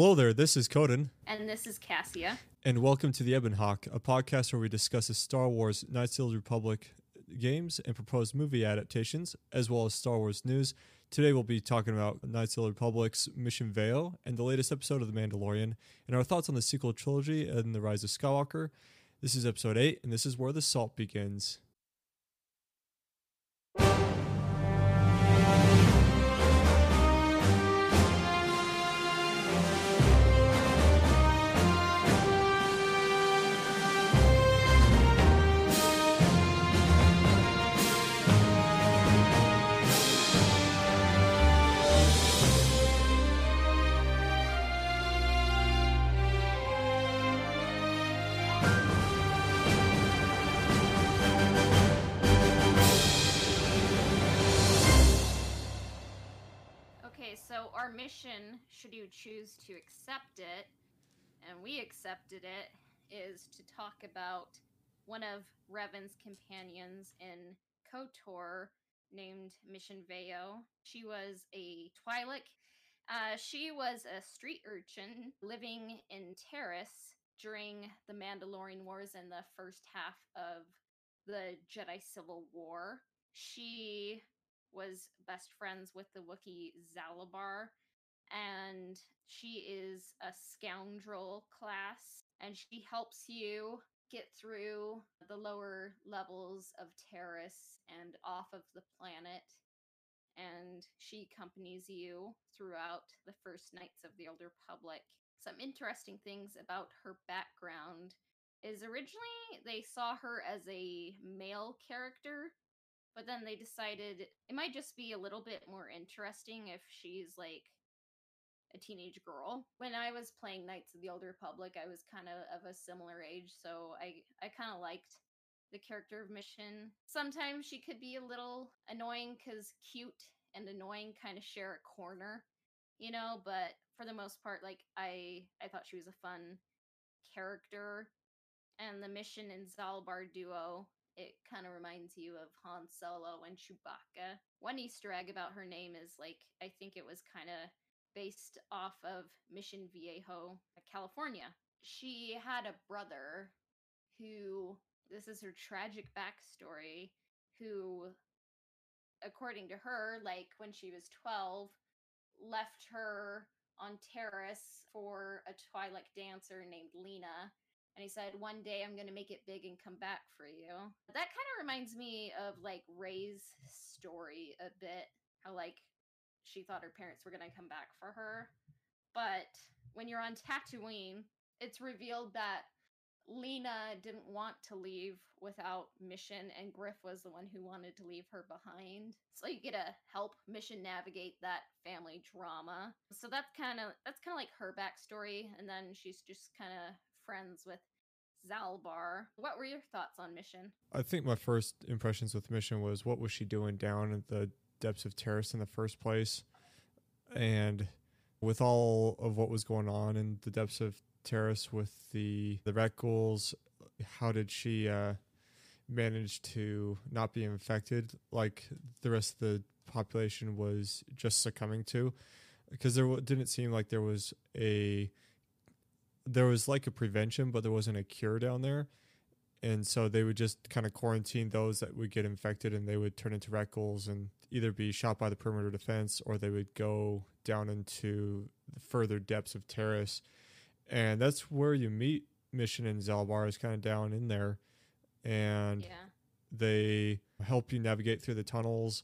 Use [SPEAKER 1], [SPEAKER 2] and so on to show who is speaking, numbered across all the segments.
[SPEAKER 1] Hello there, this is Coden,
[SPEAKER 2] And this is Cassia.
[SPEAKER 1] and welcome to the Ebon Hawk, a podcast where we discuss the Star Wars Knights of the Republic games and proposed movie adaptations, as well as Star Wars news. Today we'll be talking about Knights of the Republic's Mission Vao and the latest episode of The Mandalorian, and our thoughts on the sequel trilogy and The Rise of Skywalker. This is episode 8, and this is where the salt begins.
[SPEAKER 2] So our mission, should you choose to accept it, and we accepted it, is to talk about one of Revan's companions in KOTOR named Mission Vao. She was a Twi'lek. Uh, she was a street urchin living in Taris during the Mandalorian Wars and the first half of the Jedi Civil War. She was best friends with the Wookiee Zaalbar, and she is a scoundrel class, and she helps you get through the lower levels of Taris and off of the planet. And she accompanies you throughout the first Knights of the Old Republic. Some interesting things about her background is originally they saw her as a male character but then they decided it might just be a little bit more interesting if she's like a teenage girl. When I was playing Knights of the Old Republic, I was kind of of a similar age, so I I kind of liked the character of Mission. Sometimes she could be a little annoying cuz cute and annoying kind of share a corner, you know, but for the most part like I I thought she was a fun character and the Mission and Zaalbar duo it kind of reminds you of Han Solo and Chewbacca. One Easter egg about her name is like I think it was kind of based off of Mission Viejo, uh, California. She had a brother who this is her tragic backstory who according to her like when she was 12 left her on Taris for a Twi'lek dancer named Lena and he said one day i'm going to make it big and come back for you. That kind of reminds me of like Rey's story a bit how like she thought her parents were going to come back for her. But when you're on tatooine it's revealed that lena didn't want to leave without mission and griff was the one who wanted to leave her behind. So you get to help mission navigate that family drama. So that's kind of that's kind of like her backstory and then she's just kind of friends with Zaalbar. What were your thoughts on Mission?
[SPEAKER 1] I think my first impressions with Mission was what was she doing down at the depths of Taris in the first place? And with all of what was going on in the depths of Taris with the the rat ghouls, how did she uh, manage to not be infected like the rest of the population was just succumbing to? Because there w- didn't seem like there was a there was like a prevention, but there wasn't a cure down there. And so they would just kind of quarantine those that would get infected and they would turn into rat and either be shot by the perimeter defense or they would go down into the further depths of Taris. And that's where you meet Mission and Zaalbar is kind of down in there. And
[SPEAKER 2] Yeah.
[SPEAKER 1] they help you navigate through the tunnels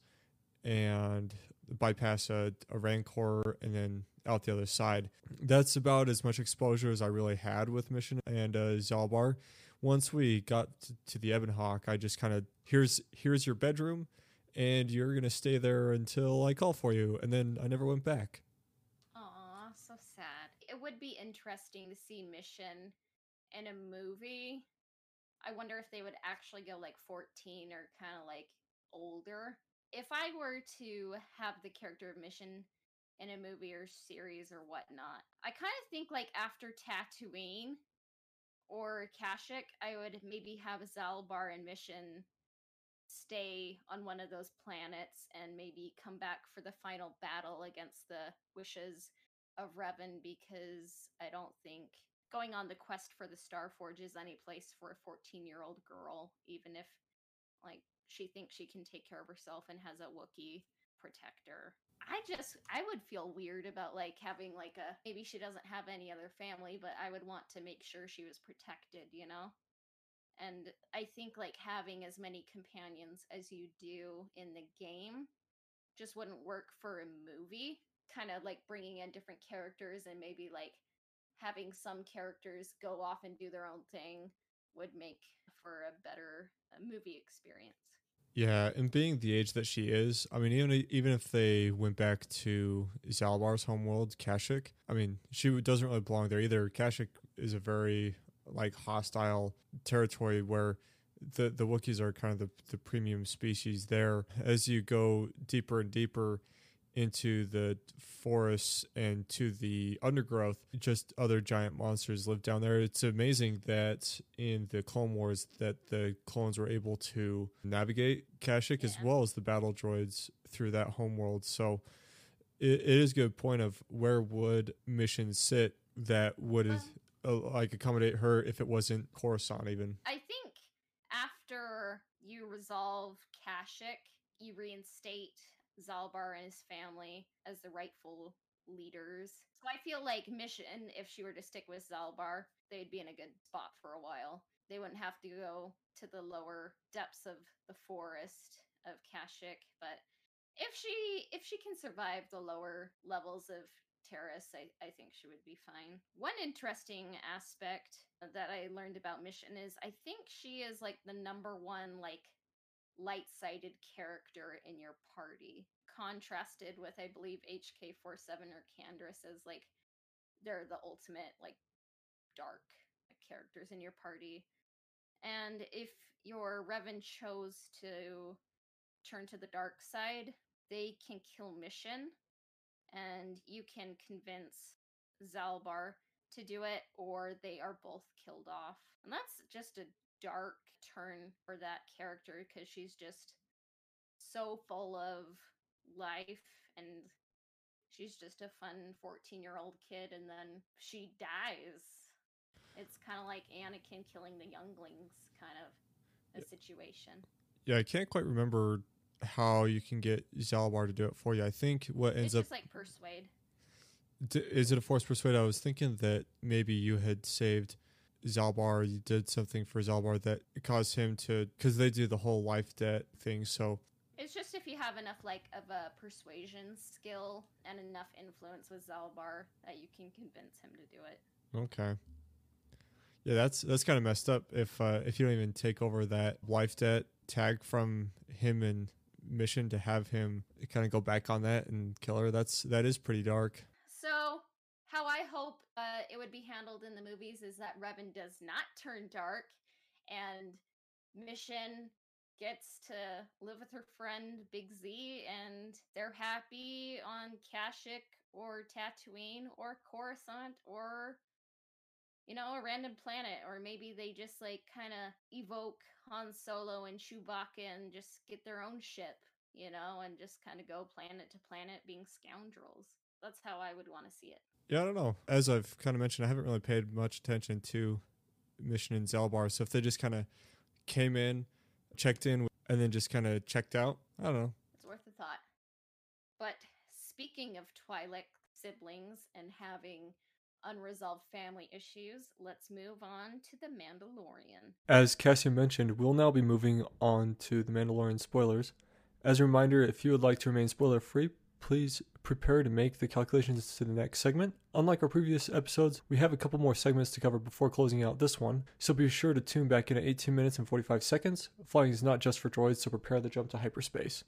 [SPEAKER 1] and bypass a, a rancor and then out the other side. That's about as much exposure as I really had with Mission and uh, Zaalbar. Once we got to the Ebon Hawk, I just kind of here's here's your bedroom, and you're gonna stay there until I call for you, and then I never went back.
[SPEAKER 2] Aw, so sad. It would be interesting to see Mission in a movie. I wonder if they would actually go like 14 or kind of like older. If I were to have the character of Mission in a movie or series or whatnot, I kind of think like after Tatooine or Kashyyyk, I would maybe have Zaalbar and Mission stay on one of those planets and maybe come back for the final battle against the wishes of Revan because I don't think going on the quest for the Star Forge is any place for a 14 year old girl, even if like she thinks she can take care of herself and has a Wookiee protector. I just I would feel weird about like having like a maybe she doesn't have any other family, but I would want to make sure she was protected, you know? And I think like having as many companions as you do in the game just wouldn't work for a movie. Kind of like bringing in different characters and maybe like having some characters go off and do their own thing would make for a better movie experience.
[SPEAKER 1] Yeah, and being the age that she is, I mean, even even if they went back to Zaalbar's homeworld, Kashyyyk, I mean, she doesn't really belong there either. Kashyyyk is a very like hostile territory where the the Wookiees are kind of the, the premium species there. As you go deeper and deeper into the forests and to the undergrowth, just other giant monsters live down there. It's amazing that in the Clone Wars that the clones were able to navigate Kashyyyk yeah. as well as the battle droids through that homeworld. So it, it is a good point of where would missions sit that would um, uh, like accommodate her if it wasn't Coruscant even.
[SPEAKER 2] I think after you resolve Kashyyyk, you reinstate Zaalbar and his family as the rightful leaders. So I feel like Mission, if she were to stick with Zaalbar, they'd be in a good spot for a while. They wouldn't have to go to the lower depths of the forest of Kashyyyk, but if she if she can survive the lower levels of Taris, I, I think she would be fine. One interesting aspect that I learned about Mission is I think she is like the number one like light-sided character in your party, contrasted with I believe HK47 or Canderous as like they're the ultimate like dark characters in your party. And if your Revan chose to turn to the dark side, they can kill Mission and you can convince Zaalbar to do it, or they are both killed off. And that's just a dark turn for that character because she's just so full of life and she's just a fun 14 year old kid and then she dies. It's kind of like Anakin killing the younglings, kind of a situation.
[SPEAKER 1] Yeah, I can't quite remember how you can get Zaalbar to do it for you. I think what ends
[SPEAKER 2] it's
[SPEAKER 1] up
[SPEAKER 2] like persuade.
[SPEAKER 1] D- is it a force persuade? I was thinking that maybe you had saved Zaalbar. You did something for Zaalbar that caused him to because they do the whole life debt thing. So
[SPEAKER 2] it's just if you have enough like of a persuasion skill and enough influence with Zaalbar that you can convince him to do it.
[SPEAKER 1] Okay. Yeah, that's that's kind of messed up. If uh, if you don't even take over that life debt tag from him and mission to have him kind of go back on that and kill her. That's that is pretty dark.
[SPEAKER 2] How I hope uh, it would be handled in the movies is that Revan does not turn dark, and Mission gets to live with her friend Big Z, and they're happy on Kashyyyk or Tatooine or Coruscant or you know, a random planet, or maybe they just like kind of evoke Han Solo and Chewbacca and just get their own ship, you know, and just kind of go planet to planet being scoundrels. That's how I would want to see it.
[SPEAKER 1] Yeah, I don't know. As I've kind of mentioned, I haven't really paid much attention to Mission and Zaalbar. So if they just kind of came in, checked in, and then just kind of checked out, I don't know.
[SPEAKER 2] It's worth a thought. But speaking of Twi'lek siblings and having unresolved family issues, let's move on to The Mandalorian.
[SPEAKER 3] As Cassia mentioned, we'll now be moving on to The Mandalorian spoilers. As a reminder, if you would like to remain spoiler free, please prepare to make the calculations to the next segment. Unlike our previous episodes, we have a couple more segments to cover before closing out this one, so be sure to tune back in at 18 minutes and 45 seconds. Flying is not just for droids, so prepare the jump to hyperspace.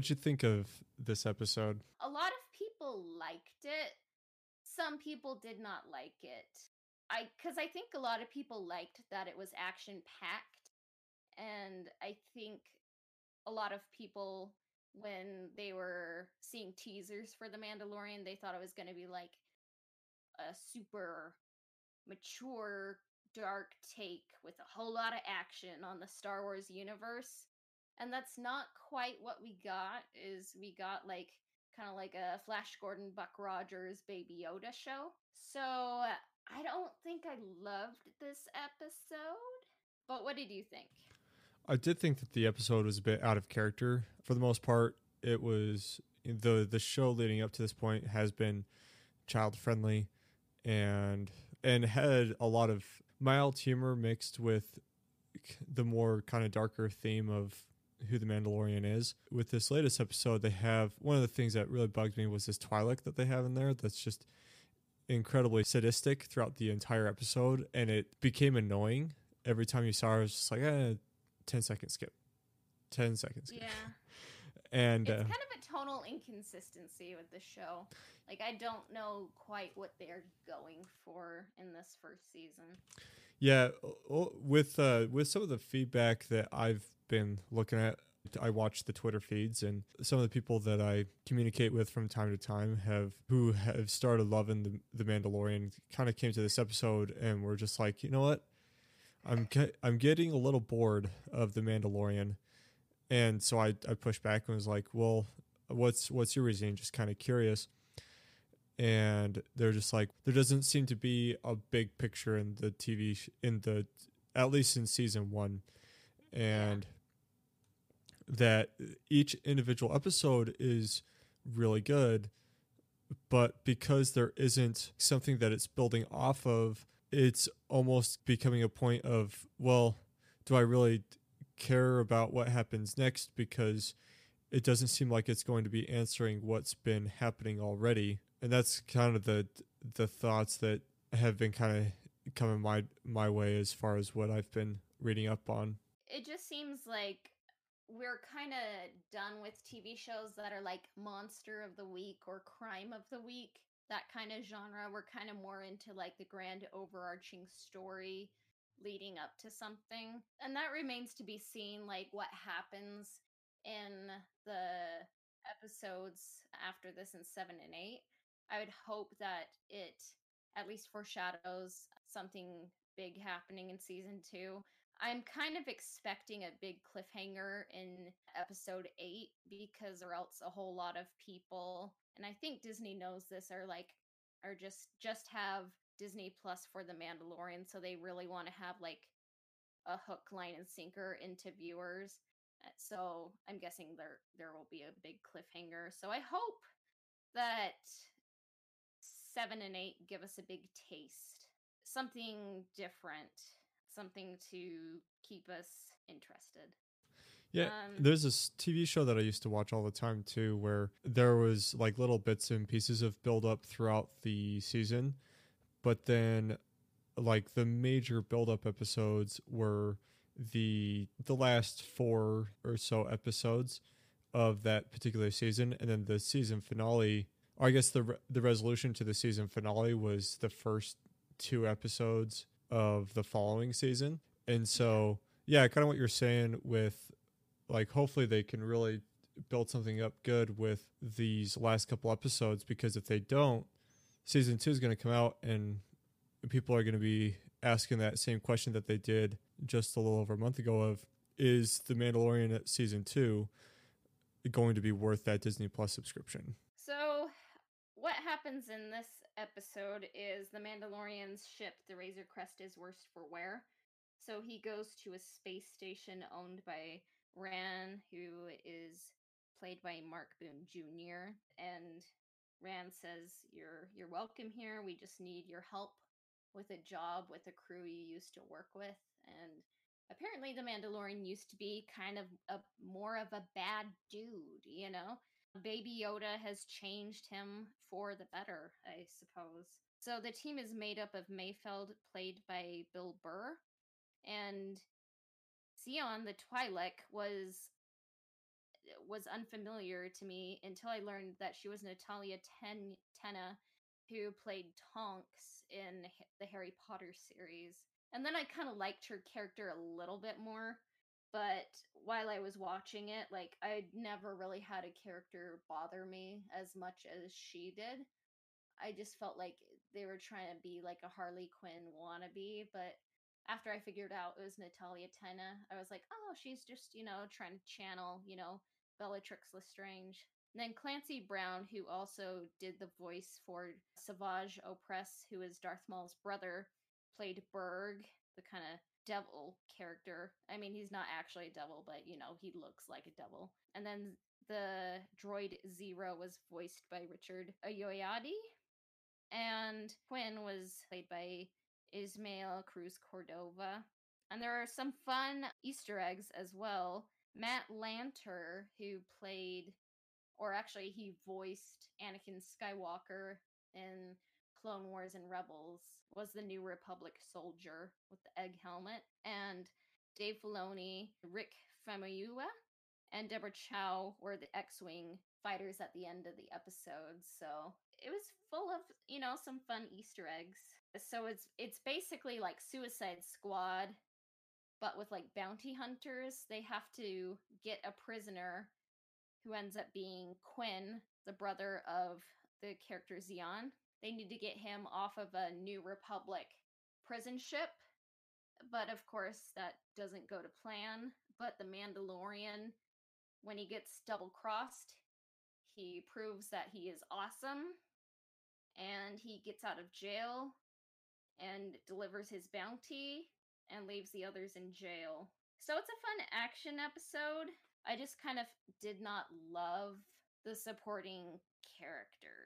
[SPEAKER 1] What'd you think of this episode?
[SPEAKER 2] A lot of people liked it. Some people did not like it. I cuz I think a lot of people liked that it was action packed and I think a lot of people when they were seeing teasers for The Mandalorian, they thought it was going to be like a super mature, dark take with a whole lot of action on the Star Wars universe. And that's not quite what we got. Is we got like kind of like a Flash Gordon, Buck Rogers, Baby Yoda show. So I don't think I loved this episode. But what did you think?
[SPEAKER 1] I did think that the episode was a bit out of character. For the most part, it was the the show leading up to this point has been child friendly and and had a lot of mild humor mixed with the more kind of darker theme of who the Mandalorian is. With this latest episode, they have one of the things that really bugged me was this Twi'lek that they have in there that's just incredibly sadistic throughout the entire episode and it became annoying every time you saw her. It was just like, eh, 10 second skip 10 seconds skip.
[SPEAKER 2] Yeah.
[SPEAKER 1] and
[SPEAKER 2] it's
[SPEAKER 1] uh,
[SPEAKER 2] kind of a tonal inconsistency with the show. Like I don't know quite what they're going for in this first season.
[SPEAKER 1] Yeah with uh with some of the feedback that i've been looking at i watch the twitter feeds and some of the people that i communicate with from time to time have who have started loving the, the mandalorian kind of came to this episode and were just like you know what? I'm i'm getting a little bored of the mandalorian. And so i i pushed back and was like well what's what's your reasoning? Just kind of curious and they're just like there doesn't seem to be a big picture in the TV sh- in the at least in season 1 and that each individual episode is really good but because there isn't something that it's building off of it's almost becoming a point of well do I really care about what happens next? Because it doesn't seem like it's going to be answering what's been happening already and that's kind of the the thoughts that have been kind of coming my my way as far as what I've been reading up on.
[SPEAKER 2] It just seems like we're kind of done with TV shows that are like monster of the week or crime of the week. That kind of genre. We're kind of more into like the grand overarching story leading up to something. And that remains to be seen like what happens in the episodes after this in 7 and 8. I would hope that it at least foreshadows something big happening in season 2. I'm kind of expecting a big cliffhanger in episode 8 because or else a whole lot of people and I think Disney knows this are like are just just have Disney Plus for the Mandalorian so they really want to have like a hook line and sinker into viewers. Uh, So I'm guessing there there will be a big cliffhanger. So I hope that 7 and 8 give us a big taste. Something different, something to keep us interested.
[SPEAKER 1] Yeah,
[SPEAKER 2] Um,
[SPEAKER 1] there's this TV show that I used to watch all the time too, where there was like little bits and pieces of build up throughout the season, but then like the major build up episodes were the the last four or so episodes of that particular season, and then the season finale. Or I guess the re- the resolution to the season finale was the first two episodes of the following season, and so yeah, kind of what you're saying with like hopefully they can really build something up good with these last couple episodes because if they don't season two is going to come out and people are going to be asking that same question that they did just a little over a month ago of is the mandalorian at season two going to be worth that disney plus subscription
[SPEAKER 2] happens in this episode is the Mandalorian's ship, the Razor Crest, is worse for wear. So he goes to a space station owned by Ran, who is played by Mark Boone Jr. And Ran says, "You're you're welcome here. We just need your help with a job with a crew you used to work with." And apparently, the Mandalorian used to be kind of a more of a bad dude, you know. Baby Yoda has changed him for the better, I suppose. So the team is made up of Mayfeld, played by Bill Burr, and Xi'an the Twi'lek was eh, was unfamiliar to me until I learned that she was Natalia Ten- Tena, who played Tonks in the Harry Potter series. And then I kind of liked her character a little bit more. But while I was watching it, like I never really had a character bother me as much as she did. I just felt like they were trying to be like a Harley Quinn wannabe, but after I figured out it was Natalia Tena, I was like, oh, she's just, you know, trying to channel, you know, Bellatrix Lestrange. And then Clancy Brown, who also did the voice for Savage Opress, who is Darth Maul's brother, played Burg, the kind of devil character. I mean, he's not actually a devil, but you know, he looks like a devil. And then the droid Zero was voiced by Richard Ayoade, and Qin was played by Ismael Cruz Cordova. And there are some fun Easter eggs as well. Matt Lanter, who played, or actually, he voiced Anakin Skywalker in Clone Wars and Rebels, was the New Republic soldier with the egg helmet. And Dave Filoni, Rick Famuyiwa, and Deborah Chow were the X-wing fighters at the end of the episode. So it was full of you know some fun Easter eggs. So it's it's basically like Suicide Squad, but with like bounty hunters. They have to get a prisoner who ends up being Qin, the brother of the character Xi'an. They need to get him off of a New Republic prison ship. But of course, that doesn't go to plan. But the Mandalorian, when he gets double crossed, he proves that he is awesome and he gets out of jail and delivers his bounty and leaves the others in jail. So it's a fun action episode. I just kind of did not love the supporting characters,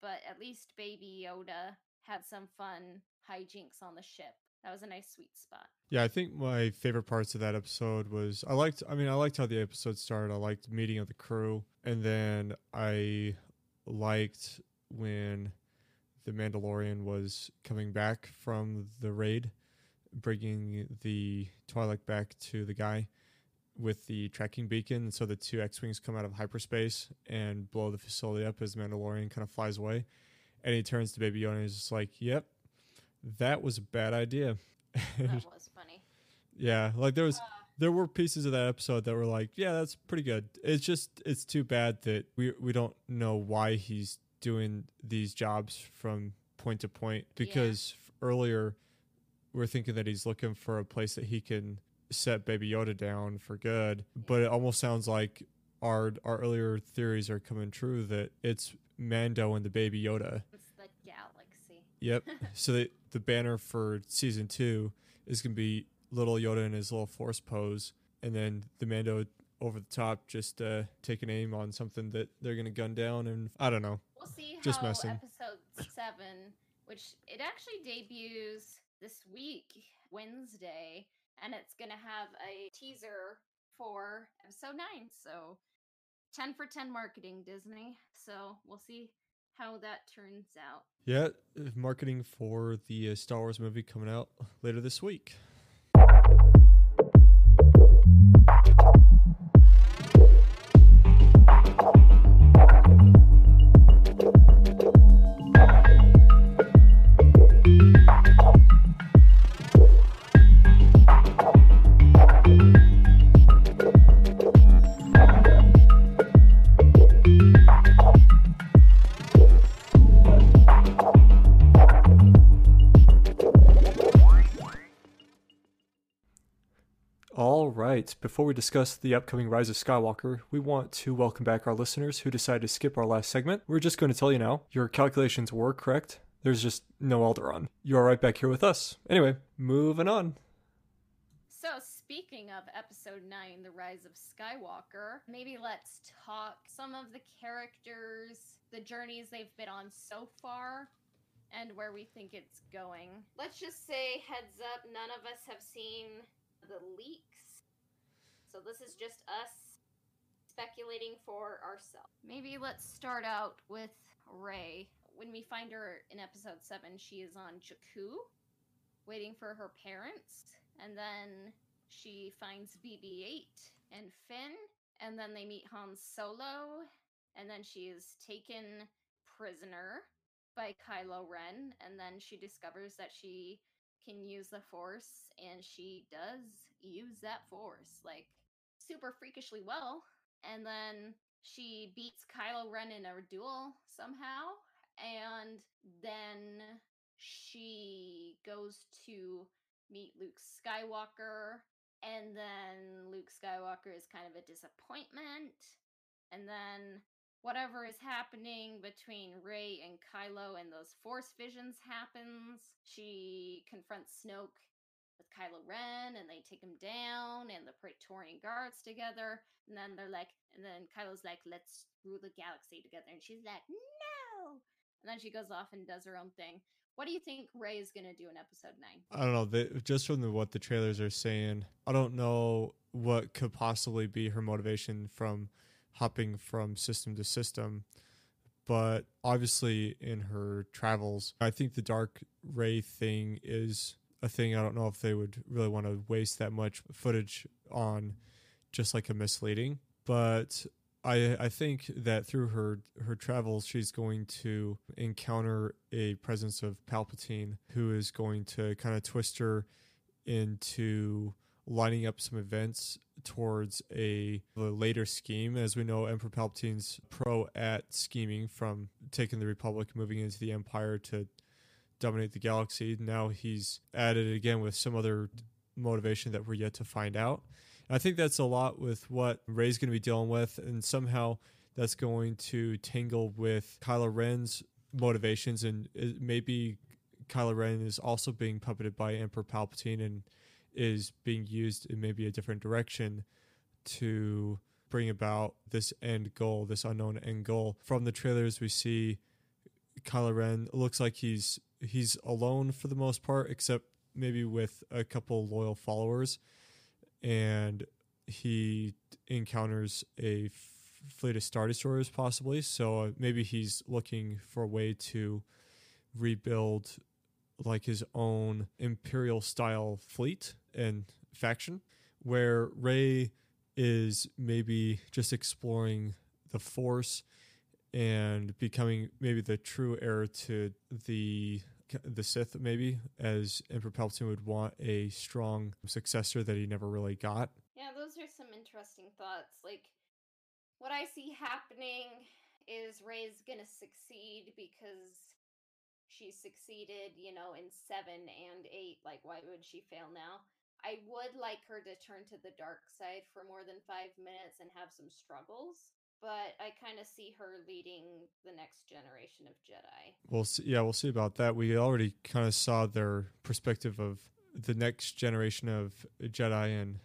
[SPEAKER 2] but at least Baby Yoda had some fun hijinks on the ship. That was a nice sweet spot.
[SPEAKER 1] Yeah, I think my favorite parts of that episode was I liked I mean I liked how the episode started. I liked meeting of the crew and then I liked when the Mandalorian was coming back from the raid, bringing the Twi'lek back to the guy with the tracking beacon. And so the two X-wings come out of hyperspace and blow the facility up as Mandalorian kind of flies away. And he turns to Baby Yoda and is just like, "Yep, that was a bad idea."
[SPEAKER 2] That was funny.
[SPEAKER 1] yeah, like there was
[SPEAKER 2] Uh,
[SPEAKER 1] there were pieces of that episode that were like, yeah, that's pretty good. It's just it's too bad that we we don't know why he's doing these jobs from point to point because earlier we are thinking that he's looking for a place that he can set Baby Yoda down for good, but it almost sounds like our our earlier theories are coming true that it's Mando and the Baby Yoda.
[SPEAKER 2] it's the galaxy.
[SPEAKER 1] Yep. so the the banner for season two is gonna be little Yoda in his little force pose, and then the Mando over the top just uh, taking aim on something that they're gonna gun down, and I don't know.
[SPEAKER 2] We'll see
[SPEAKER 1] Just
[SPEAKER 2] how
[SPEAKER 1] messing.
[SPEAKER 2] episode seven, which it actually debuts this week, Wednesday, and it's gonna have a teaser for episode nine. So ten for ten marketing, Disney. So we'll see how that turns out.
[SPEAKER 1] Yeah, marketing for the uh, Star Wars movie coming out later this week.
[SPEAKER 3] Right, before we discuss the upcoming Rise of Skywalker, we want to welcome back our listeners who decided to skip our last segment. We're just going to tell you now your calculations were correct. There's just no Alderaan. You are right back here with us. Anyway, moving on.
[SPEAKER 2] So speaking of episode nine, The Rise of Skywalker, maybe let's talk some of the characters, the journeys they've been on so far, and where we think it's going. Let's just say, heads up, none of us have seen the leaks. So this is just us speculating for ourselves. Maybe let's start out with Rey. When we find her in episode 7, she is on Jakku, waiting for her parents. And then she finds BB 8 and Finn. and then they meet Han Solo, and then she is taken prisoner by Kylo Ren, and then she discovers that she can use the Force, and she does use that Force like super freakishly well. And then she beats Kylo Ren in a duel somehow, and then she goes to meet Luke Skywalker, and then Luke Skywalker is kind of a disappointment, and then whatever is happening between Rey and Kylo and those Force visions happens. She confronts Snoke with Kylo Ren and they take him down and the Praetorian Guards together. And then they're like, and then Kylo's like, let's rule the galaxy together. And she's like, no. And then she goes off and does her own thing. What do you think Rey is going to do in episode 9?
[SPEAKER 1] I don't know. They, just from the, what the trailers are saying, I don't know what could possibly be her motivation from hopping from system to system. But obviously, in her travels, I think the dark Rey thing is a thing. I don't know if they would really want to waste that much footage on just like a misleading. But I I think that through her her travels, she's going to encounter a presence of Palpatine, who is going to kind of twist her into lining up some events towards a, a, later scheme. As we know, Emperor Palpatine's pro at scheming from taking the Republic, moving into the Empire to dominate the galaxy. Now he's added again with some other motivation that we're yet to find out. And I think that's a lot with what Rey's going to be dealing with, and somehow that's going to tangle with Kylo Ren's motivations, and maybe Kylo Ren is also being puppeted by Emperor Palpatine and is being used in maybe a different direction to bring about this end goal, this unknown end goal. From the trailers, we see Kylo Ren looks like he's he's alone for the most part, except maybe with a couple loyal followers, and he encounters a fleet of star destroyers possibly. So uh, maybe he's looking for a way to rebuild like his own imperial style fleet and faction where Rey is maybe just exploring the force and becoming maybe the true heir to the the Sith maybe as Emperor Palpatine would want a strong successor that he never really got.
[SPEAKER 2] Yeah, those are some interesting thoughts. Like what I see happening is Rey's going to succeed because she succeeded, you know, in 7 and 8. Like why would she fail now? I would like her to turn to the dark side for more than five minutes and have some struggles, but I kind of see her leading the next generation of Jedi.
[SPEAKER 1] We'll see, yeah, we'll see about that. We already kind of saw their perspective of the next generation of Jedi and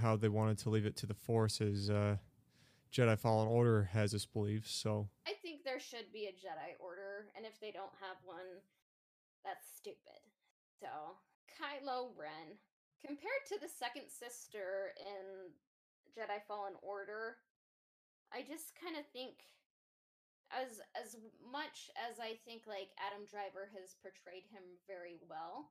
[SPEAKER 1] how they wanted to leave it to the Force as uh, Jedi Fallen Order has its beliefs. So
[SPEAKER 2] I think there should be a Jedi Order, and if they don't have one, that's stupid. So Kylo Ren compared to the second sister in Jedi Fallen Order, I just kind of think as as much as I think like Adam Driver has portrayed him very well,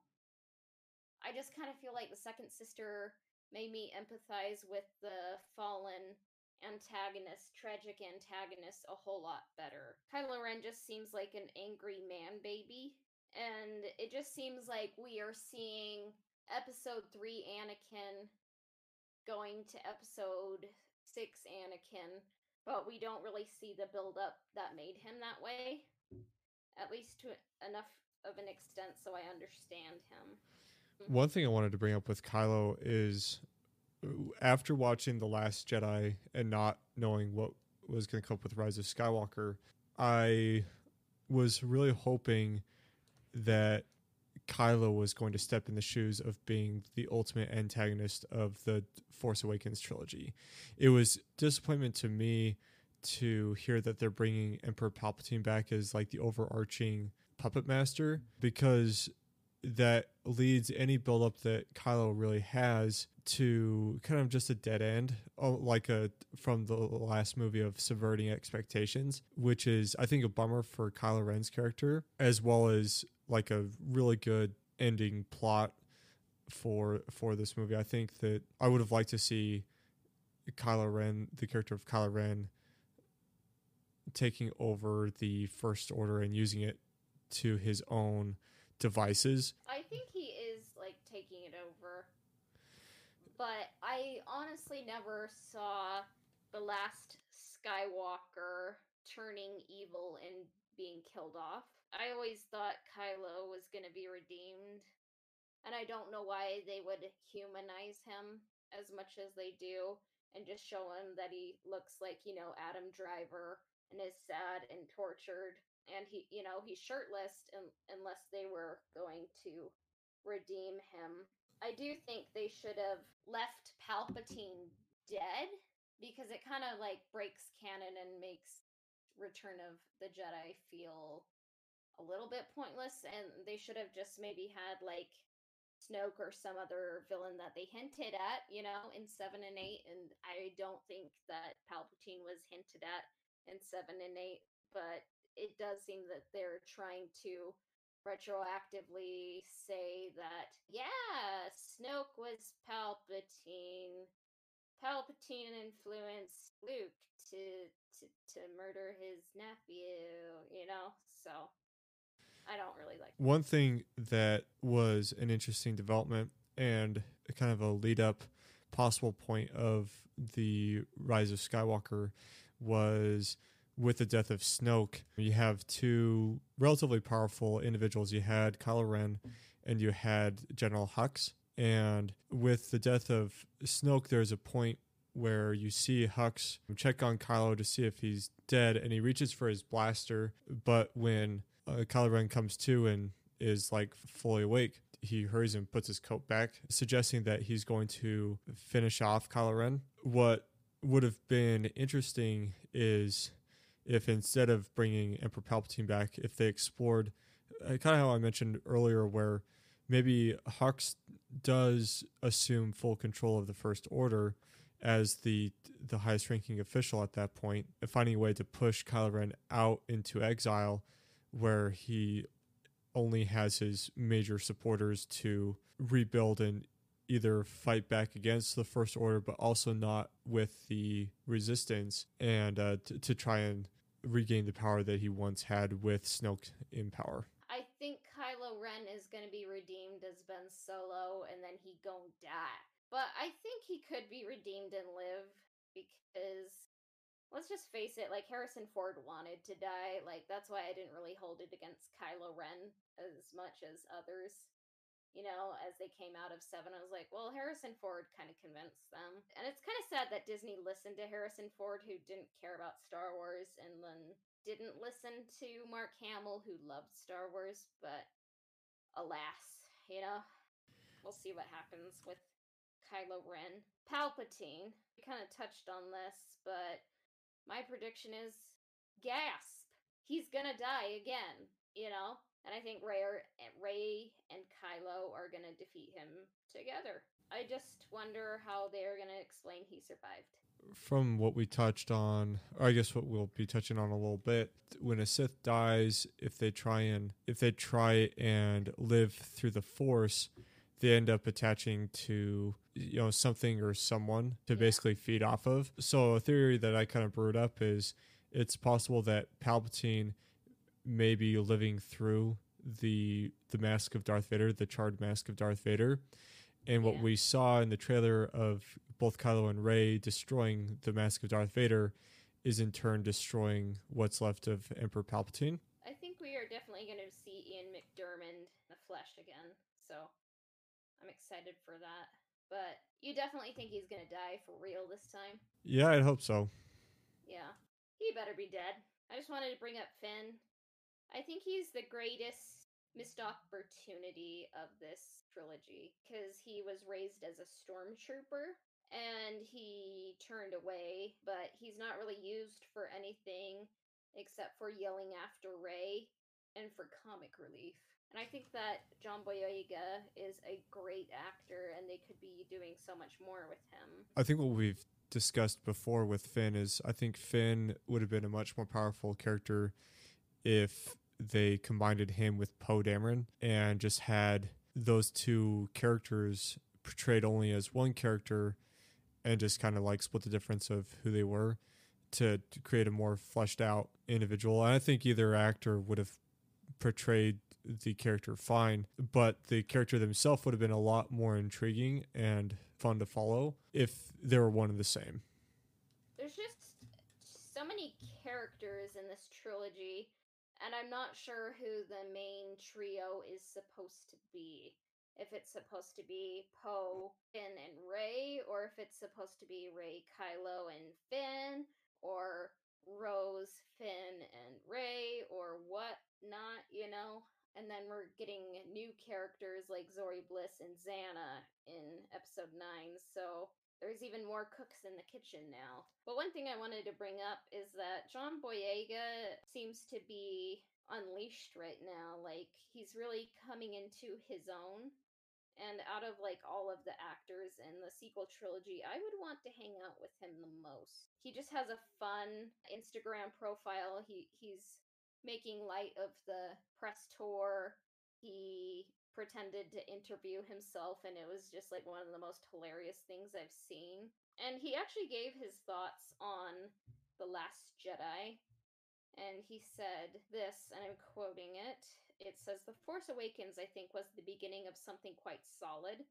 [SPEAKER 2] I just kind of feel like the second sister made me empathize with the fallen antagonist, tragic antagonist, a whole lot better. Kylo Ren just seems like an angry man baby, and it just seems like we are seeing episode three Anakin going to episode six Anakin, but we don't really see the build up that made him that way, at least to enough of an extent so I understand him.
[SPEAKER 1] Mm-hmm. One thing I wanted to bring up with Kylo is after watching The Last Jedi and not knowing what was going to come up with Rise of Skywalker, I was really hoping that Kylo was going to step in the shoes of being the ultimate antagonist of the Force Awakens trilogy. It was disappointment to me to hear that they're bringing Emperor Palpatine back as like the overarching puppet master because that leads any buildup that Kylo really has to kind of just a dead end, oh, like a from the last movie of subverting expectations, which is I think a bummer for Kylo Ren's character, as well as like a really good ending plot for for this movie. I think that I would have liked to see Kylo Ren, the character of Kylo Ren, taking over the First Order and using it to his own devices.
[SPEAKER 2] I think he is like taking it over. But I honestly never saw the last Skywalker turning evil and being killed off. I always thought Kylo was going to be redeemed. And I don't know why they would humanize him as much as they do and just show him that he looks like, you know, Adam Driver and is sad and tortured and he you know he's shirtless un- unless they were going to redeem him. I do think they should have left palpatine dead because it kind of like breaks canon and makes return of the jedi feel a little bit pointless and they should have just maybe had like Snoke or some other villain that they hinted at, you know, in 7 and 8 and I don't think that Palpatine was hinted at in 7 and 8, but it does seem that they're trying to retroactively say that yeah, Snoke was Palpatine. Palpatine influenced Luke to to to murder his nephew, you know? So I don't really like
[SPEAKER 1] One thing that was an interesting development and kind of a lead up possible point of the rise of Skywalker was with the death of Snoke. You have two relatively powerful individuals. You had Kylo Ren and you had General Hux. And with the death of Snoke, there's a point where you see Hux check on Kylo to see if he's dead, and he reaches for his blaster. But when uh, Kylo Ren comes to and is like fully awake, he hurries and puts his coat back, suggesting that he's going to finish off Kylo Ren. What would have been interesting is if instead of bringing Emperor Palpatine back, if they explored uh, kind of how I mentioned earlier, where maybe Hux does assume full control of the First Order as the the highest ranking official at that point, finding a way to push Kylo Ren out into exile, where he only has his major supporters to rebuild and either fight back against the First Order, but also not with the Resistance, and uh, t- to try and regain the power that he once had with Snoke in power.
[SPEAKER 2] I think Kylo Ren is going to be redeemed as Ben Solo and then he gon' die. But I think he could be redeemed and live because let's just face it, like Harrison Ford wanted to die. Like that's why I didn't really hold it against Kylo Ren as much as others. You know, as they came out of seven, I was like, well, Harrison Ford kind of convinced them. And it's kind of sad that Disney listened to Harrison Ford, who didn't care about Star Wars, and then didn't listen to Mark Hamill, who loved Star Wars. But alas, you know, we'll see what happens with Kylo Ren. Palpatine, we kind of touched on this, but my prediction is gasp. He's gonna die again, you know? And I think Rey, or, eh, Rey and Kylo are gonna defeat him together. I just wonder how they're gonna explain he survived.
[SPEAKER 1] From what we touched on, or I guess what we'll be touching on a little bit, when a Sith dies, if they try and if they try and live through the Force, they end up attaching to you know something or someone to
[SPEAKER 2] Yeah.
[SPEAKER 1] basically feed off of. So a theory that I kind of brewed up is it's possible that Palpatine may be living through the the mask of Darth Vader, the charred mask of Darth Vader. And what
[SPEAKER 2] Yeah.
[SPEAKER 1] we saw in the trailer of both Kylo and Rey destroying the mask of Darth Vader is in turn destroying what's left of Emperor Palpatine.
[SPEAKER 2] I think we are definitely going to see Ian McDiarmid in the flesh again, so I'm excited for that. But you definitely think he's going to die for real this time?
[SPEAKER 1] Yeah, I'd hope so.
[SPEAKER 2] Yeah. He better be dead. I just wanted to bring up Finn. I think he's the greatest missed opportunity of this trilogy because he was raised as a stormtrooper and he turned away, but he's not really used for anything except for yelling after Rey and for comic relief. And I think that John Boyega is a great actor and they could be doing so much more with him.
[SPEAKER 1] I think what we've discussed before with Finn is I think Finn would have been a much more powerful character if they combined him with Poe Dameron and just had those two characters portrayed only as one character and just kind of like split the difference of who they were to, to create a more fleshed out individual. And I think either actor would have portrayed the character fine, but the character themselves would have been a lot more intriguing and fun to follow if they were one and the same.
[SPEAKER 2] There's just so many characters in this trilogy, and I'm not sure who the main trio is supposed to be. If it's supposed to be Poe, Finn, and Rey, or if it's supposed to be Rey, Kylo, and Finn, or Rose, Finn, and Rey, or what not, you know? And then we're getting new characters like Zorii Bliss and Jannah in episode 9, so there's even more cooks in the kitchen now. But one thing I wanted to bring up is that John Boyega seems to be unleashed right now. Like, he's really coming into his own. And out of like all of the actors in the sequel trilogy, I would want to hang out with him the most. He just has a fun Instagram profile. He he's making light of the press tour. He pretended to interview himself, and it was just like one of the most hilarious things I've seen. And he actually gave his thoughts on The Last Jedi. And he said this, and I'm quoting it. It says, The Force Awakens, I think, was the beginning of something quite solid.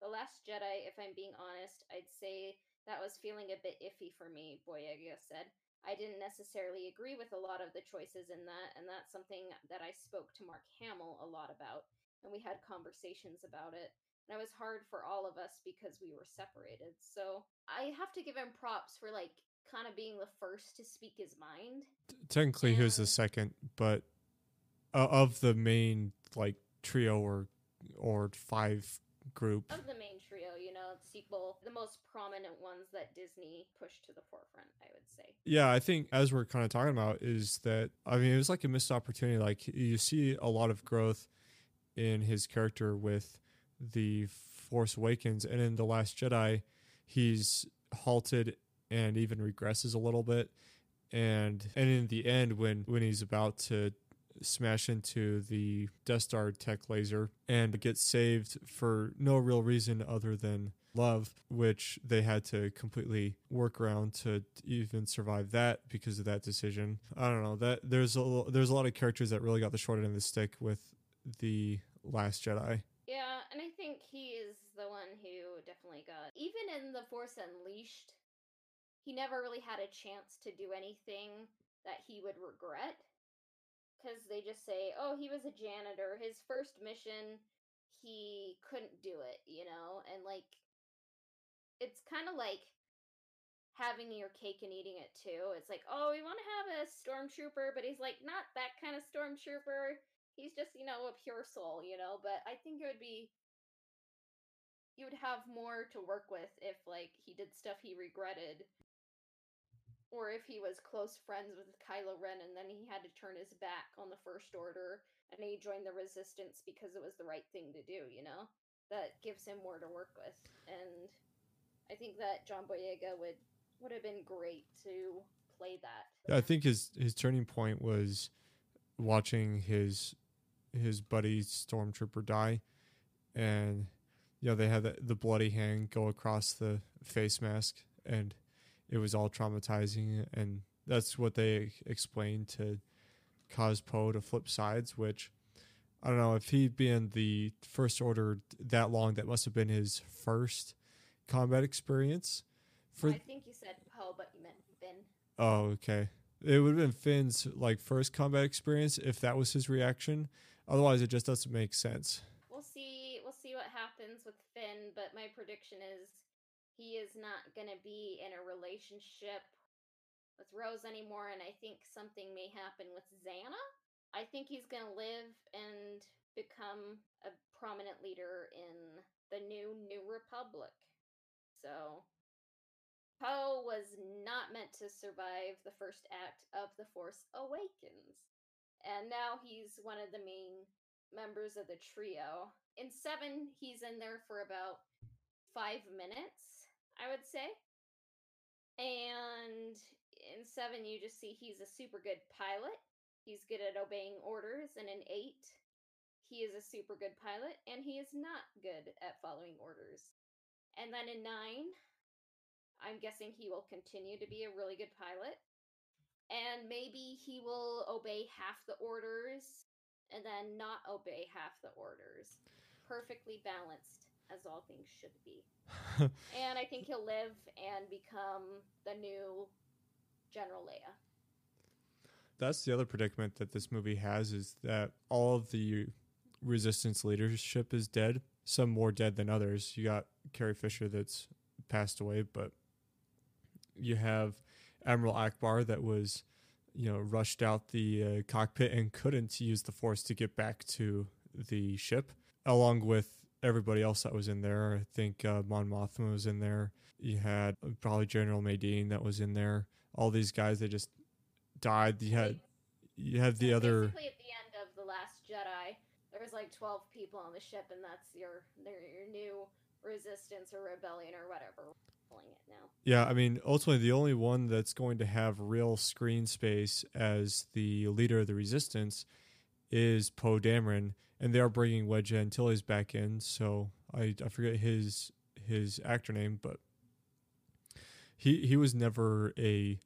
[SPEAKER 2] The Last Jedi, if I'm being honest, I'd say that was feeling a bit iffy for me, Boyega said. I didn't necessarily agree with a lot of the choices in that, and that's something that I spoke to Mark Hamill a lot about, and we had conversations about it. And it was hard for all of us because we were separated. So I have to give him props for like kind of being the first to speak his mind.
[SPEAKER 1] Technically, he was the second, but uh, of the main like trio or or five group,
[SPEAKER 2] Of the main trio, you know, sequel, the most prominent ones that Disney pushed to the forefront, I would say.
[SPEAKER 1] Yeah, I think as we're kind of talking about is that I mean it was like a missed opportunity. Like you see a lot of growth in his character with the Force Awakens, and in the Last Jedi, he's halted and even regresses a little bit. And and in the end, when when he's about to smash into the Death Star tech laser and get saved for no real reason other than love, which they had to completely work around to even survive that because of that decision. I don't know that there's a there's a lot of characters that really got the short end of the stick with the Last Jedi.
[SPEAKER 2] Yeah, and I think he is the one who definitely got. Even in The Force Unleashed, he never really had a chance to do anything that he would regret. Because they just say, oh, he was a janitor. His first mission, he couldn't do it, you know? And, like, it's kind of like having your cake and eating it too. It's like, oh, we want to have a stormtrooper, but he's like, not that kind of stormtrooper he's just you know a pure soul you know but i think it would be you would have more to work with if like he did stuff he regretted or if he was close friends with Kylo Ren and then he had to turn his back on the first order and he joined the resistance because it was the right thing to do you know? That gives him more to work with and i think that John Boyega would would have been great to play that.
[SPEAKER 1] I think his his turning point was watching his his buddy stormtrooper die, and you know they had the, the bloody hand go across the face mask, and it was all traumatizing, and that's what they explained to cause Poe to flip sides, which. I don't know if he'd been the first order that long. That must have been his first combat experience. For
[SPEAKER 2] i think you said poe but you meant finn
[SPEAKER 1] Oh, okay. It would have been Finn's like first combat experience if that was his reaction. Otherwise, it just doesn't make sense.
[SPEAKER 2] we'll see we'll see what happens with Finn, but my prediction is he is not going to be in a relationship with Rose anymore and I think something may happen with Jannah. I think he's going to live and become a prominent leader in the new New Republic. So Poe was not meant to survive the first act of The Force Awakens. And now he's one of the main members of the trio. In seven, he's in there for about five minutes, I would say. And in seven, you just see he's a super good pilot. He's good at obeying orders. And in eight, he is a super good pilot, and he is not good at following orders. And then in nine, I'm guessing he will continue to be a really good pilot. And maybe he will obey half the orders and then not obey half the orders. Perfectly balanced, as all things should be. and I think he'll live and become the new General Leia.
[SPEAKER 1] That's the other predicament that this movie has is that all of the resistance leadership is dead. Some more dead than others. You got Carrie Fisher that's passed away, but you have Admiral Ackbar that was, you know, rushed out the uh, cockpit and couldn't use the force to get back to the ship, along with everybody else that was in there. I think uh, Mon Mothma was in there. You had probably General Madine that was in there. All these guys that just died. You had you had the
[SPEAKER 2] So
[SPEAKER 1] other.
[SPEAKER 2] Basically, at the end of the Last Jedi, there was like twelve people on the ship, and that's your your new resistance or rebellion or whatever it now.
[SPEAKER 1] Yeah, I mean, ultimately, the only one that's going to have real screen space as the leader of the resistance is Poe Dameron, and they are bringing Wedge Antilles back in. So I I forget his his actor name, but he he was never a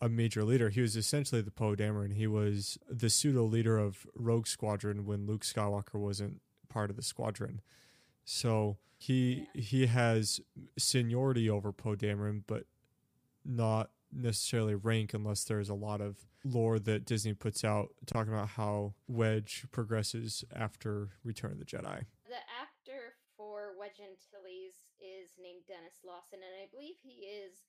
[SPEAKER 1] a major leader. He was essentially the Poe Dameron. He was the pseudo leader of Rogue Squadron when Luke Skywalker wasn't part of the squadron. So he he has seniority over Poe Dameron, but not necessarily rank unless there's a lot of lore that Disney puts out talking about how Wedge progresses after Return of the Jedi.
[SPEAKER 2] The actor for Wedge Antilles is named Denis Lawson, and I believe he is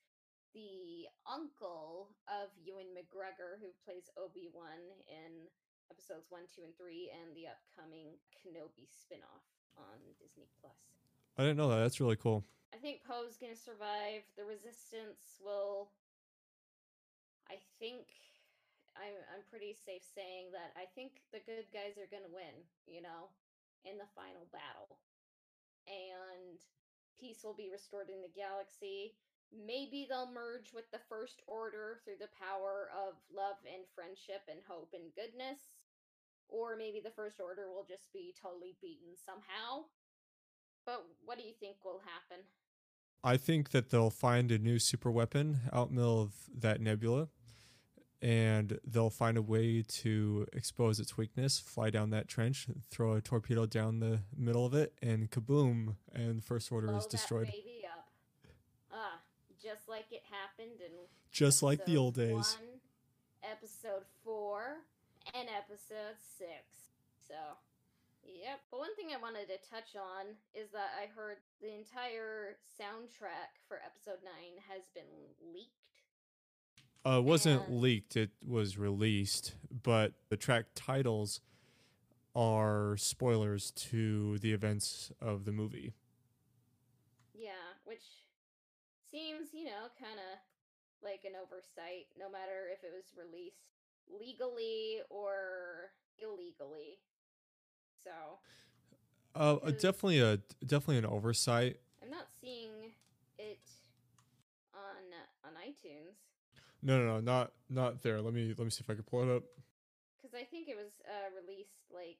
[SPEAKER 2] the uncle of Ewan McGregor, who plays Obi Wan in episodes one, two, and three, and the upcoming Kenobi spinoff on Disney Plus.
[SPEAKER 1] I didn't know that. That's really cool.
[SPEAKER 2] I think Poe's gonna survive. The Resistance will. I think. I'm I'm pretty safe saying that I think the good guys are gonna win. You know, in the final battle, and peace will be restored in the galaxy. Maybe they'll merge with the First Order through the power of love and friendship and hope and goodness. Or maybe the First Order will just be totally beaten somehow. But what do you think will happen?
[SPEAKER 1] I think that they'll find a new super weapon out in the middle of that nebula, and they'll find a way to expose its weakness, fly down that trench, throw a torpedo down the middle of it, and kaboom! And First Order
[SPEAKER 2] Blow
[SPEAKER 1] is destroyed.
[SPEAKER 2] That baby up. Ah, just like it happened in
[SPEAKER 1] Just like the old days.
[SPEAKER 2] One, episode four, and episode six. So, yep. But one thing I wanted to touch on is that I heard the entire soundtrack for episode nine has been leaked.
[SPEAKER 1] Uh, it wasn't
[SPEAKER 2] And-
[SPEAKER 1] leaked; it was released. But the track titles are spoilers to the events of the movie.
[SPEAKER 2] Yeah, which seems, you know, kind of like an oversight, no matter if it was released legally or illegally. So,
[SPEAKER 1] Uh, uh, definitely a definitely an oversight.
[SPEAKER 2] I'm not seeing it on on iTunes
[SPEAKER 1] No, no, no, not not there. Let me let me see if I can pull it up.
[SPEAKER 2] because I think it was uh, released like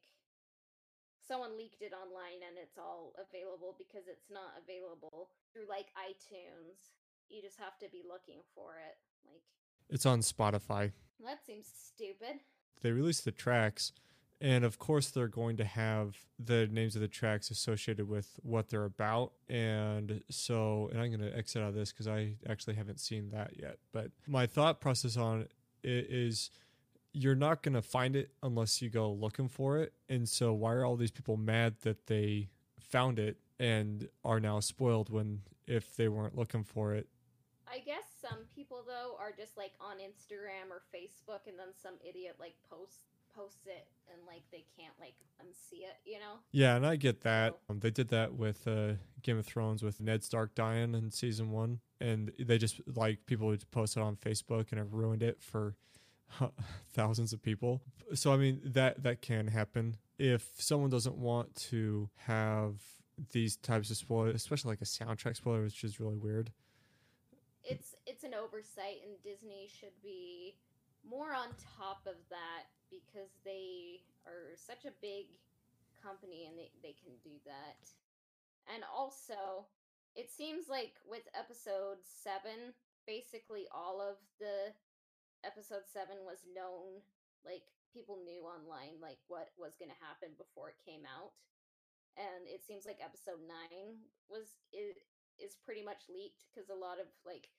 [SPEAKER 2] someone leaked it online and it's all available because it's not available through like iTunes. You just have to be looking for it. Like
[SPEAKER 1] It's on Spotify.
[SPEAKER 2] that seems stupid.
[SPEAKER 1] They released the tracks, and of course they're going to have the names of the tracks associated with what they're about. And so, and I'm going to exit out of this because I actually haven't seen that yet. But my thought process on it is you're not going to find it unless you go looking for it. And so, why are all these people mad that they found it and are now spoiled when if they weren't looking for it?
[SPEAKER 2] I guess some people though are just like on Instagram or Facebook, and then some idiot like posts posts it, and like they can't like unsee it, you know?
[SPEAKER 1] Yeah, and I get that. Um, they did that with uh, Game of Thrones with Ned Stark dying in season one, and they just like people would post it on Facebook and it ruined it for thousands of people. So I mean that that can happen if someone doesn't want to have these types of spoilers, especially like a soundtrack spoiler, which is really weird.
[SPEAKER 2] It's oversight, and Disney should be more on top of that because they are such a big company and they, they can do that. And also, It seems like with episode 7, basically all of the episode 7 was known like people knew online like what was going to happen before it came out. And it seems like episode 9 was is, is pretty much leaked because a lot of like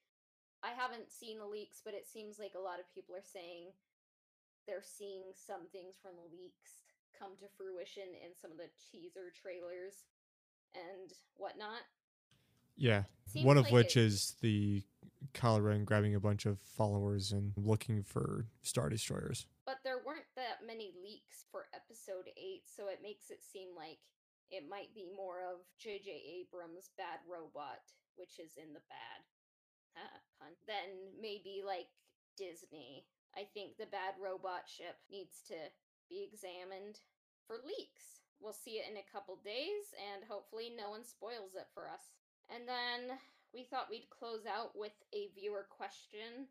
[SPEAKER 2] I haven't seen the leaks, but it seems like a lot of people are saying they're seeing some things from the leaks come to fruition in some of the teaser trailers and whatnot.
[SPEAKER 1] Yeah.
[SPEAKER 2] Seems
[SPEAKER 1] One of
[SPEAKER 2] like
[SPEAKER 1] which
[SPEAKER 2] it-
[SPEAKER 1] is the Kylo Ren grabbing a bunch of followers and looking for Star Destroyers.
[SPEAKER 2] But there weren't that many leaks for episode 8, so it makes it seem like it might be more of J.J. Abrams' Bad Robot, which is in the bad. Ah, pun. Then maybe like Disney. I think the Bad Robot ship needs to be examined for leaks. We'll see it in a couple days, and hopefully no one spoils it for us. And then we thought we'd close out with a viewer question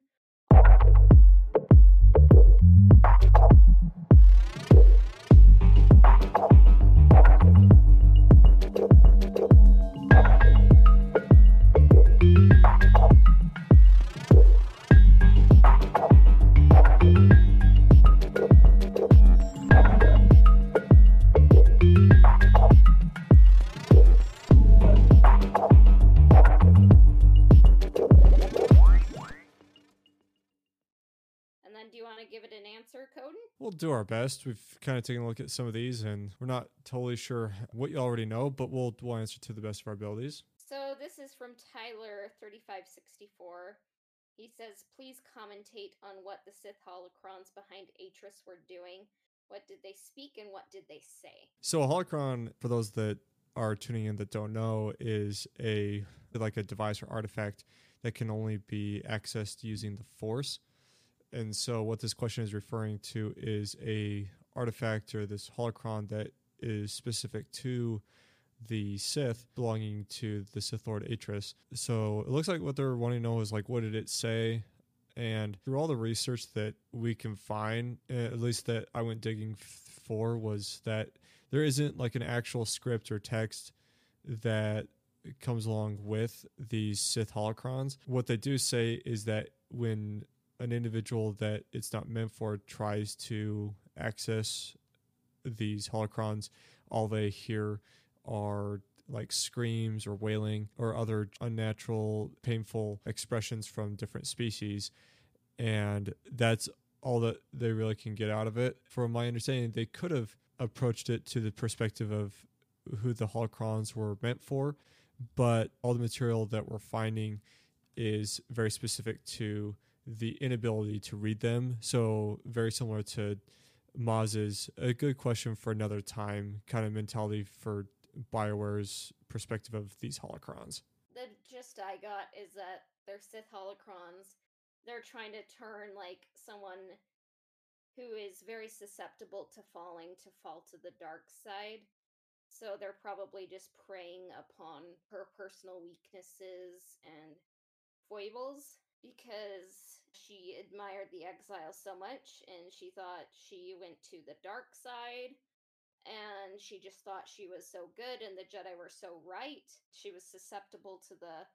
[SPEAKER 1] best. We've kind of taken a look at some of these, and we're not totally sure what you already know, but we'll we'll answer to the best of our abilities.
[SPEAKER 2] So this is from Tyler3564. He says, please commentate on what the Sith holocrons behind Atris were doing. What did they speak and what did they say?
[SPEAKER 1] So a holocron, for those that are tuning in that don't know, is a like a device or artifact that can only be accessed using the Force. And so what this question is referring to is a artifact or this holocron that is specific to the Sith belonging to the Sith Lord Atris. So it looks like what they're wanting to know is like what did it say? And through all the research that we can find, uh, at least that I went digging for, was that there isn't like an actual script or text that comes along with these Sith holocrons. What they do say is that when an individual that it's not meant for tries to access these holocrons, all they hear are like screams or wailing or other unnatural, painful expressions from different species. And that's all that they really can get out of it. From my understanding, they could have approached it to the perspective of who the holocrons were meant for, but all the material that we're finding is very specific to the inability to read them. So, very similar to Maz's a good question for another time kind of mentality for BioWare's perspective of these holocrons.
[SPEAKER 2] The gist I got is that they're Sith holocrons. They're trying to turn like someone who is very susceptible to falling to fall to the dark side. So they're probably just preying upon her personal weaknesses and foibles because she admired the exile so much and she thought she went to the dark side and she just thought she was so good and the Jedi were so right. She was susceptible to the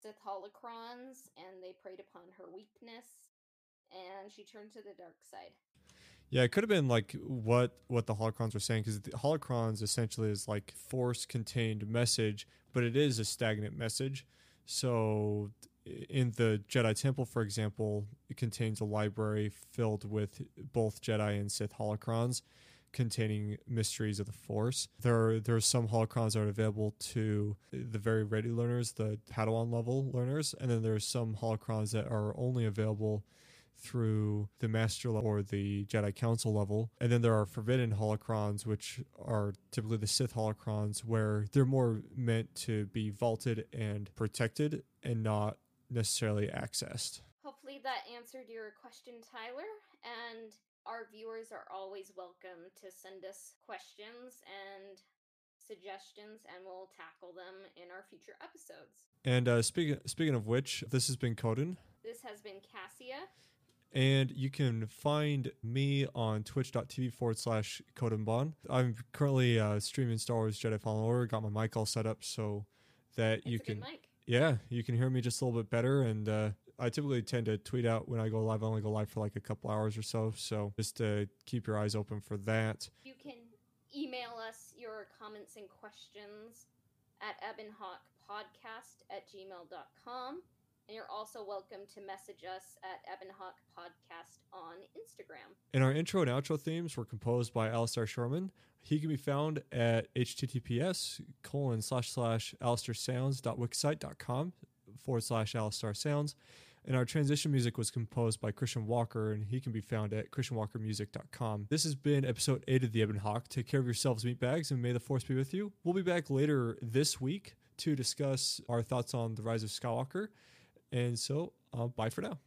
[SPEAKER 2] Sith holocrons and they preyed upon her weakness and she turned to the dark side.
[SPEAKER 1] Yeah, it could have been like what what the holocrons were saying because the holocrons essentially is like force contained message, but it is a stagnant message. So in the Jedi Temple, for example, it contains a library filled with both Jedi and Sith holocrons containing mysteries of the Force. There, there are some holocrons that are available to the very ready learners, the Padawan level learners, and then there's some holocrons that are only available through the Master level or the Jedi Council level. And then there are forbidden holocrons, which are typically the Sith holocrons, where they're more meant to be vaulted and protected and not necessarily accessed.
[SPEAKER 2] Hopefully that answered your question, Tyler. And our viewers are always welcome to send us questions and suggestions, and we'll tackle them in our future episodes.
[SPEAKER 1] And uh, speaking speaking of which, this has been Coden.
[SPEAKER 2] This has been Cassia.
[SPEAKER 1] And you can find me on twitch.tv forward slash Codenbon. I'm currently uh, streaming Star Wars Jedi Fallen Order, got my mic all set up so that
[SPEAKER 2] It's
[SPEAKER 1] you can
[SPEAKER 2] mic.
[SPEAKER 1] Yeah you can hear me just a little bit better and uh, i typically tend to tweet out when i go live i only go live for like a couple hours or so so just to keep your eyes open for that
[SPEAKER 2] You can email us your comments and questions at ebonhawkpodcast at gmail.com. And you're also welcome to message us at Ebonhawk Podcast on Instagram.
[SPEAKER 1] and our intro and outro themes were composed by Alistair Shorman. He can be found at https colon slash slash alistairsounds.wixsite.com forward slash Alistair Sounds. And our transition music was composed by Christian Walker, and he can be found at christianwalkermusic.com. This has been episode 8 of The Ebon Hawk. Take care of yourselves, meatbags, and may the force be with you. We'll be back later this week to discuss our thoughts on The Rise of Skywalker. And so, uh, bye for now.